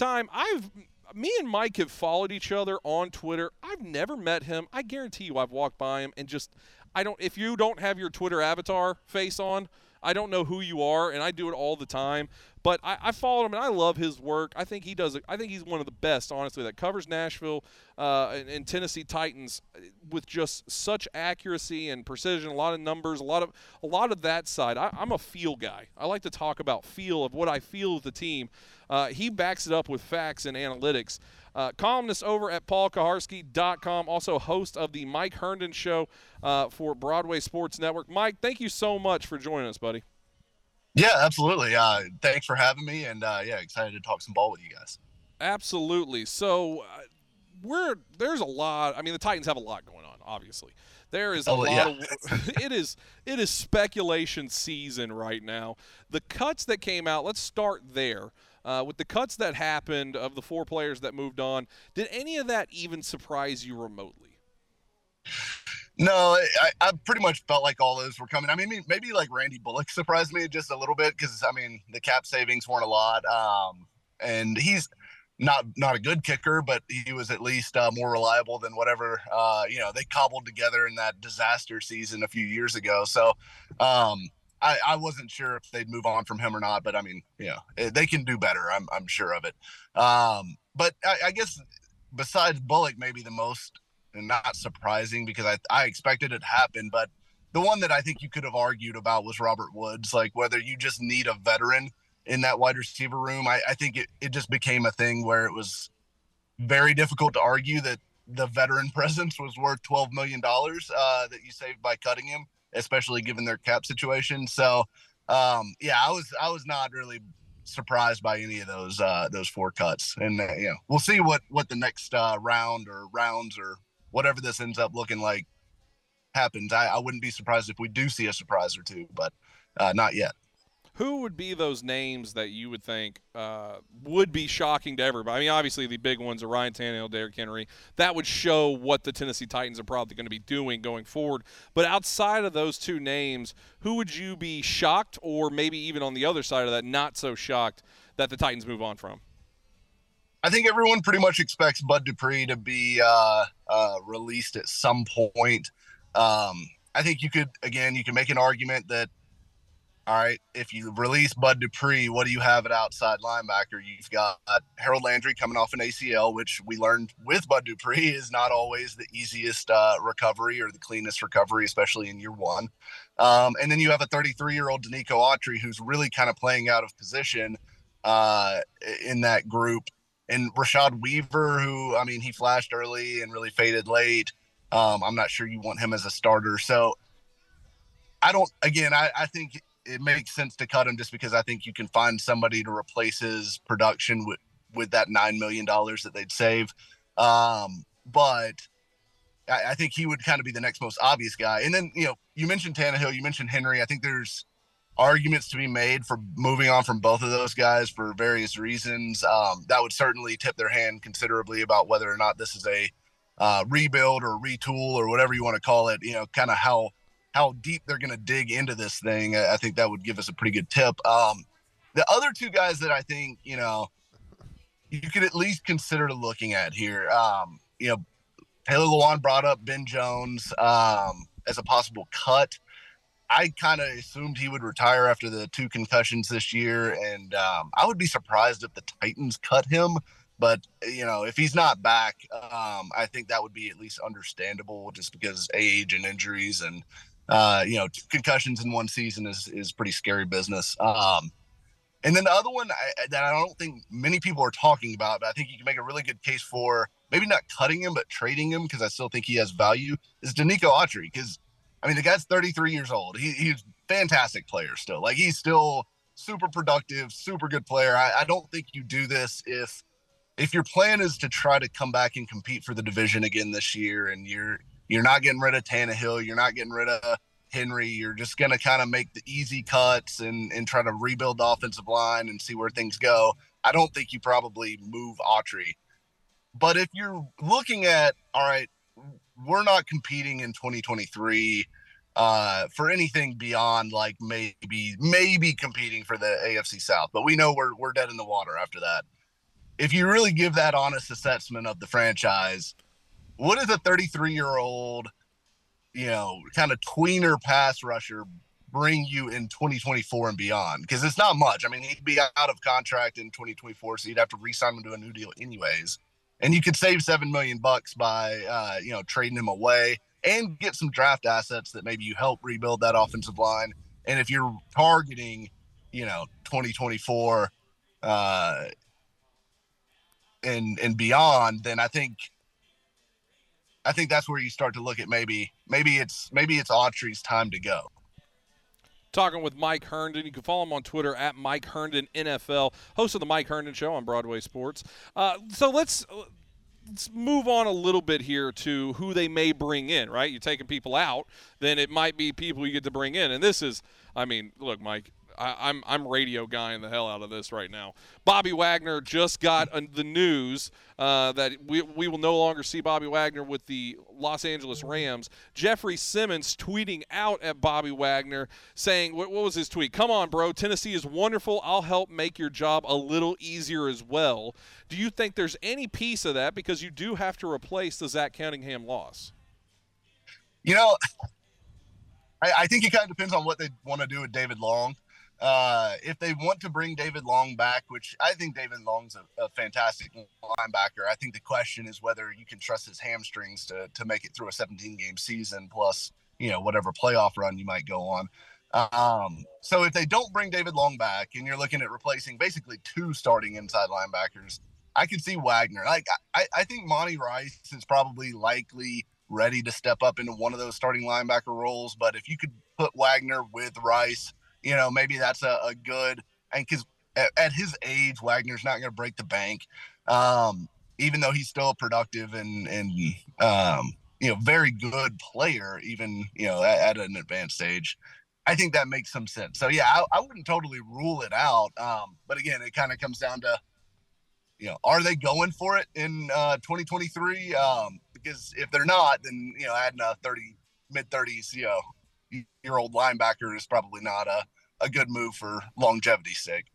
time, I've me and Mike have followed each other on Twitter. I've never met him. I guarantee you, I've walked by him and just I don't. If you don't have your Twitter avatar face on, I don't know who you are, and I do it all the time. But I, I follow him, and I love his work. I think he does. I think he's one of the best, honestly, that covers Nashville uh, and, and, Tennessee Titans with just such accuracy and precision. A lot of numbers, a lot of a lot of that side. I, am a feel guy. I like to talk about feel of what I feel with the team. Uh, he backs it up with facts and analytics. Uh, columnist over at paulkuharsky.com, also host of the Mike Herndon Show uh, for Broadway Sports Network. Mike, thank you so much for joining us, buddy. Yeah, absolutely. Uh, thanks for having me, and uh, yeah, excited to talk some ball with you guys. Absolutely. So, uh, we're there's a lot. I mean, the Titans have a lot going on. Obviously, there is a oh, lot yeah. of. it is it is speculation season right now. The cuts that came out. Let's start there. Uh, with the cuts that happened of the four players that moved on, did any of that even surprise you remotely? No, I, I, pretty much felt like all those were coming. I mean, maybe like Randy Bullock surprised me just a little bit because I mean the cap savings weren't a lot, um, and he's not not a good kicker, but he was at least uh, more reliable than whatever uh, you know they cobbled together in that disaster season a few years ago. So um, I, I wasn't sure if they'd move on from him or not, but I mean, you know, eh, they can do better. I'm I'm sure of it. Um, but I, I guess besides Bullock, maybe the most not surprising because I, I expected it to happen. But the one that I think you could have argued about was Robert Woods, like whether you just need a veteran in that wide receiver room. I, I think it, it just became a thing where it was very difficult to argue that the veteran presence was worth $12 million uh, that you saved by cutting him, especially given their cap situation. So, um, yeah, I was I was not really surprised by any of those uh, those four cuts, and uh, you know we'll see what what the next uh, round or rounds or whatever this ends up looking like happens. I, I wouldn't be surprised if we do see a surprise or two, but uh, not yet. Who would be those names that you would think uh, would be shocking to everybody? I mean, obviously the big ones are Ryan Tannehill, Derrick Henry. That would show what the Tennessee Titans are probably going to be doing going forward. But outside of those two names, who would you be shocked, or maybe even on the other side of that, not so shocked that the Titans move on from? I think everyone pretty much expects Bud Dupree to be uh, uh, released at some point. Um, I think you could, again, you can make an argument that, all right, if you release Bud Dupree, what do you have at outside linebacker? You've got Harold Landry coming off an ACL, which we learned with Bud Dupree is not always the easiest uh, recovery or the cleanest recovery, especially in year one. Um, and then you have a 33 year old Denico Autry who's really kind of playing out of position uh, in that group and Rashad Weaver, who I mean, he flashed early and really faded late. Um, I'm not sure you want him as a starter. So I don't. Again, I, I think it makes sense to cut him just because I think you can find somebody to replace his production with with that nine million dollars that they'd save. Um, but I, I, think he would kind of be the next most obvious guy. And then you know, you mentioned Tannehill, you mentioned Henry. I think there's arguments to be made for moving on from both of those guys for various reasons. Um, that would certainly tip their hand considerably about whether or not this is a uh, rebuild or retool or whatever you want to call it. You know, kind of how how deep they're going to dig into this thing. I think that would give us a pretty good tip. Um, the other two guys that I think you know you could at least consider looking at here. Um, you know, Taylor Lewan brought up Ben Jones um, as a possible cut. I kind of assumed he would retire after the two concussions this year, and um, I would be surprised if the Titans cut him. But you know, if he's not back, um, I think that would be at least understandable, just because age and injuries, and uh, you know, concussions in one season is is pretty scary business. Um, and then the other one I, that I don't think many people are talking about, but I think you can make a really good case for maybe not cutting him, but trading him because I still think he has value. Is Denico Autry because I mean, the guy's 33 years old. He, he's fantastic player still. Like he's still super productive, super good player. I, I don't think you do this if if your plan is to try to come back and compete for the division again this year, and you're you're not getting rid of Tannehill, you're not getting rid of Henry, you're just gonna kind of make the easy cuts and and try to rebuild the offensive line and see where things go. I don't think you probably move Autry. But if you're looking at all right, we're not competing in 2023 uh, for anything beyond like maybe maybe competing for the AFC South, but we know we're we're dead in the water after that. if you really give that honest assessment of the franchise, what is a 33 year old, you know, kind of tweener pass rusher bring you in 2024 and beyond? Because it's not much. I mean, he'd be out of contract in 2024, so you'd have to re-sign him to a new deal anyways. And you could save seven million bucks by, uh, you know, trading him away and get some draft assets that maybe you help rebuild that offensive line. And if you're targeting, you know, 2024 uh, and and beyond, then I think I think that's where you start to look at maybe maybe it's maybe it's Autry's time to go. Talking with Mike Herndon. You can follow him on Twitter at Mike Herndon NFL, host of the Mike Herndon Show on Broadway Sports. Uh, so let's let's move on a little bit here to who they may bring in. Right, you're taking people out, then it might be people you get to bring in, and this is, I mean, look, Mike, I, am I'm, I'm radio guying the hell out of this right now. Bobby Wagner just got the news uh, that we, we will no longer see Bobby Wagner with the Los Angeles Rams. Jeffrey Simmons tweeting out at Bobby Wagner saying, what, what was his tweet? Come on, bro. Tennessee is wonderful. I'll help make your job a little easier as well. Do you think there's any piece of that because you do have to replace the Zach Cunningham loss? You know, I, I think it kind of depends on what they want to do with David Long. Uh, if they want to bring David Long back, which I think David Long's a, a, fantastic linebacker, I think the question is whether you can trust his hamstrings to to make it through a 17 game season plus you know whatever playoff run you might go on. Um, so if they don't bring David Long back and you're looking at replacing basically two starting inside linebackers, I could see Wagner. Like I, I think Monty Rice is probably likely ready to step up into one of those starting linebacker roles. But if you could put Wagner with Rice you know, maybe that's a, a good and because at, at, his age, Wagner's not going to break the bank, um, even though he's still a productive and and um, you know very good player, even you know at, at, an advanced age, I think that makes some sense. So yeah, I, I wouldn't totally rule it out. Um, but again, it kind of comes down to you know, are they going for it in uh, 2023? Um, because if they're not, then you know, adding a 30 mid 30s, you know, year old linebacker is probably not a, a good move for longevity's sake.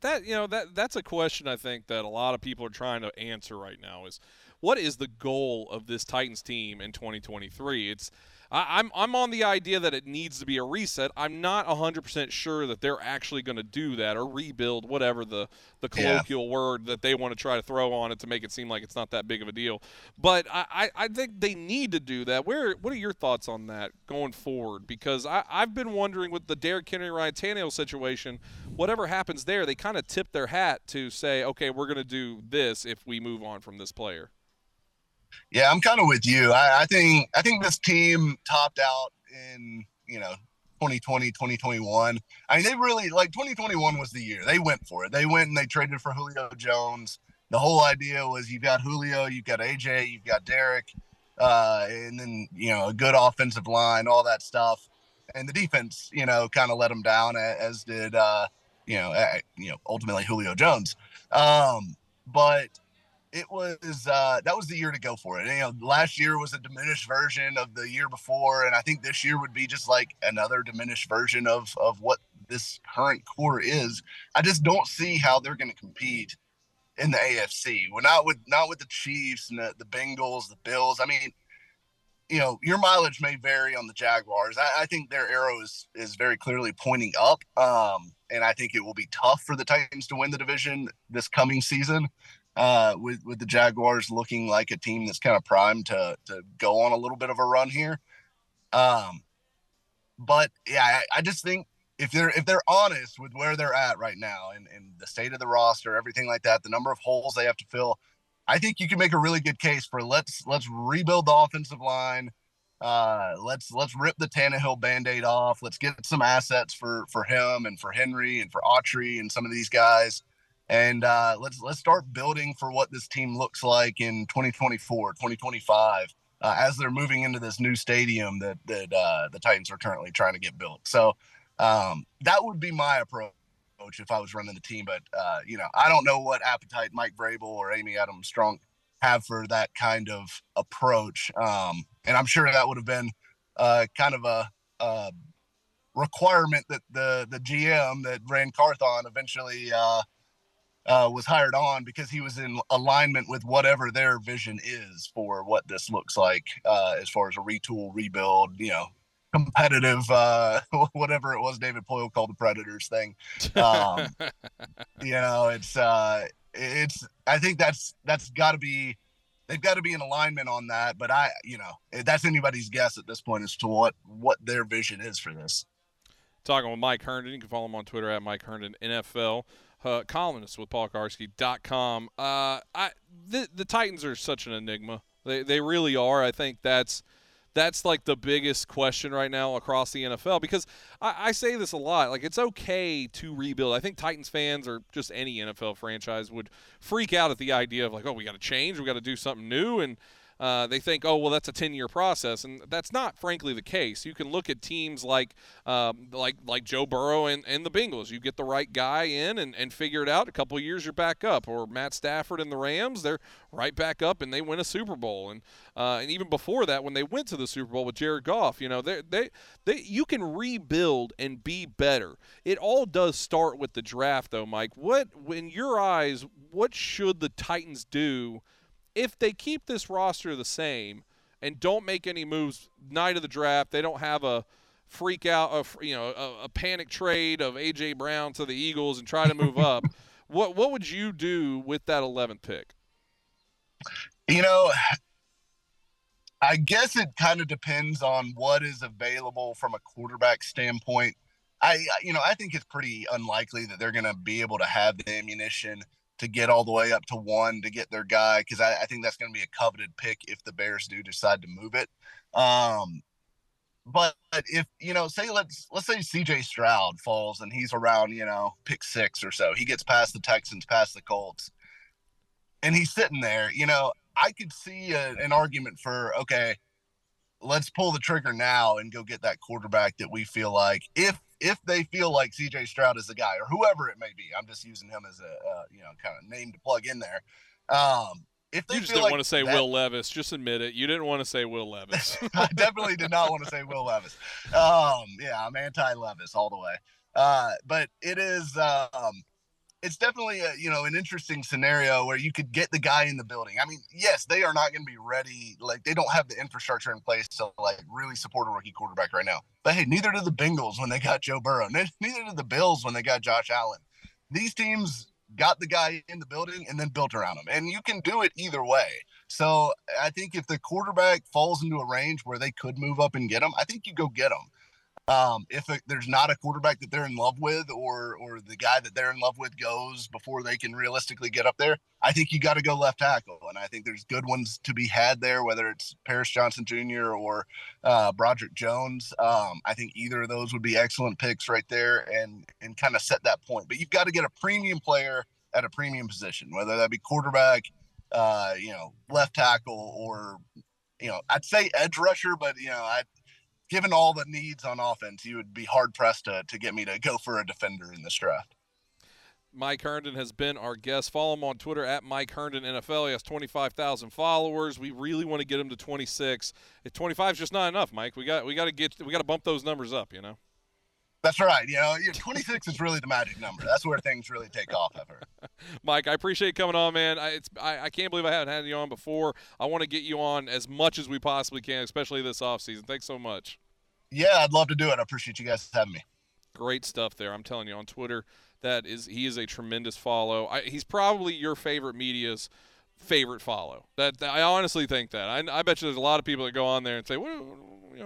That you know that that's a question I think that a lot of people are trying to answer right now is what is the goal of this Titans team in 2023? It's I, am I'm, I'm on the idea that it needs to be a reset. I'm not 100% sure that they're actually going to do that or rebuild whatever the the colloquial yeah. word that they want to try to throw on it to make it seem like it's not that big of a deal. But I, I, I think they need to do that. Where what are your thoughts on that going forward? Because I, I've been wondering with the Derrick Henry Ryan Tannehill situation, whatever happens there, they kind of tip their hat to say, okay, we're going to do this if we move on from this player. Yeah, I'm kind of with you. I, I think I think this team topped out in you know 2020, 2021. I mean, they really like 2021 was the year they went for it. They went and they traded for Julio Jones. The whole idea was you've got Julio, you've got AJ, you've got Derrick, uh, and then you know a good offensive line, all that stuff, and the defense, you know, kind of let them down, as did uh, you know, you know, ultimately Julio Jones. Um, but it was uh, that was the year to go for it. And, you know, last year was a diminished version of the year before, and I think this year would be just like another diminished version of of what this current core is. I just don't see how they're going to compete in the AFC. We're not with not with the Chiefs and the, the Bengals, the Bills. I mean, you know, your mileage may vary on the Jaguars. I, I think their arrow is is very clearly pointing up. Um, and I think it will be tough for the Titans to win the division this coming season uh, with with the Jaguars looking like a team that's kind of primed to to go on a little bit of a run here. Um, but yeah, I, I just think if they're if they're honest with where they're at right now and, and the state of the roster, everything like that, the number of holes they have to fill, I think you can make a really good case for let's let's rebuild the offensive line. Uh, let's let's rip the Tannehill band-aid off. Let's get some assets for for him and for Henry and for Autry and some of these guys and uh, let's let's start building for what this team looks like in 2024 2025 uh, as they're moving into this new stadium that that uh, the titans are currently trying to get built. So um, that would be my approach if i was running the team but uh, you know i don't know what appetite mike vrabel or amy adams strunk have for that kind of approach um, and i'm sure that would have been uh, kind of a, a requirement that the the gm that ran carthon eventually uh, was hired on because he was in alignment with whatever their vision is for what this looks like uh, as far as a retool, rebuild, you know, competitive, uh, whatever it was David Poile called the Predators thing. Um, you know, it's uh, it's. I think that's that's got to be. They've got to be in alignment on that, but I, you know, that's anybody's guess at this point as to what what their vision is for this. Talking with Mike Herndon, you can follow him on Twitter at Mike Herndon NFL. Uh, columnist with PaulKuharsky.com. Uh, I the, the Titans are such an enigma. They they really are. I think that's that's like the biggest question right now across the NFL because I, I, say this a lot. Like it's okay to rebuild. I think Titans fans or just any NFL franchise would freak out at the idea of like, oh, we got to change, we got to do something new, and uh, they think, oh well, that's a 10-year process, and that's not, frankly, the case. You can look at teams like um, like like Joe Burrow and, and the Bengals. You get the right guy in and, and figure it out. A couple years, you're back up. Or Matt Stafford and the Rams, they're right back up, and they win a Super Bowl. And uh, and even before that, when they went to the Super Bowl with Jared Goff, you know, they they they you can rebuild and be better. It all does start with the draft, though, Mike. What, in your eyes, what should the Titans do? If they keep this roster the same and don't make any moves night of the draft, they don't have a freak out, of you know, a, a panic trade of AJ Brown to the Eagles and try to move up. What what would you do with that 11th pick? You know, I guess it kind of depends on what is available from a quarterback standpoint. I you know, I think it's pretty unlikely that they're going to be able to have the ammunition to get all the way up to one to get their guy because I, I, think that's going to be a coveted pick if the Bears do decide to move it. Um, but if you know, say let's let's say C.J. Stroud falls and he's around you know pick six or so, he gets past the Texans, past the Colts, and he's sitting there. You know, I could see a, an argument for okay, let's pull the trigger now and go get that quarterback that we feel like if if they feel like CJ Stroud is the guy or whoever it may be. I'm just using him as a uh, you know kind of name to plug in there. Um, if you just didn't like want to say that, Will Levis, just admit it. You didn't want to say Will Levis. I definitely did not want to say Will Levis. Um, yeah, I'm anti Levis all the way. Uh, but it is um, it's definitely a you know an interesting scenario where you could get the guy in the building. I mean, yes, they are not going to be ready. Like they don't have the infrastructure in place to like really support a rookie quarterback right now. But hey, neither did the Bengals when they got Joe Burrow. Neither did the Bills when they got Josh Allen. These teams got the guy in the building and then built around him, and you can do it either way. So I think if the quarterback falls into a range where they could move up and get him, I think you go get him. Um, if it, there's not a quarterback that they're in love with, or or the guy that they're in love with goes before they can realistically get up there, I think you got to go left tackle, and I think there's good ones to be had there, whether it's Paris Johnson Jr. or uh, Broderick Jones. Um, I think either of those would be excellent picks right there, and and kind of set that point. But you've got to get a premium player at a premium position, whether that be quarterback, uh, you know, left tackle, or you know, I'd say edge rusher, but you know, I given all the needs on offense, you would be hard pressed to, to get me to go for a defender in this draft. Mike Herndon has been our guest. Follow him on Twitter at Mike Herndon NFL. He has 25,000 followers. We really want to get him to 26. 25 is just not enough, Mike, we got we got to get we got to bump those numbers up. You know. That's right. You know, 26 is really the magic number. That's where things really take off. I've heard. Mike, I appreciate coming on, man. I, it's I, I, can't believe I haven't had you on before. I want to get you on as much as we possibly can, especially this off season. Thanks so much. Yeah, I'd love to do it. I appreciate you guys having me. Great stuff there. I'm telling you on Twitter, that is he is a tremendous follow. I, he's probably your favorite media's favorite follow. That I honestly think that. I, I bet you there's a lot of people that go on there and say, "What,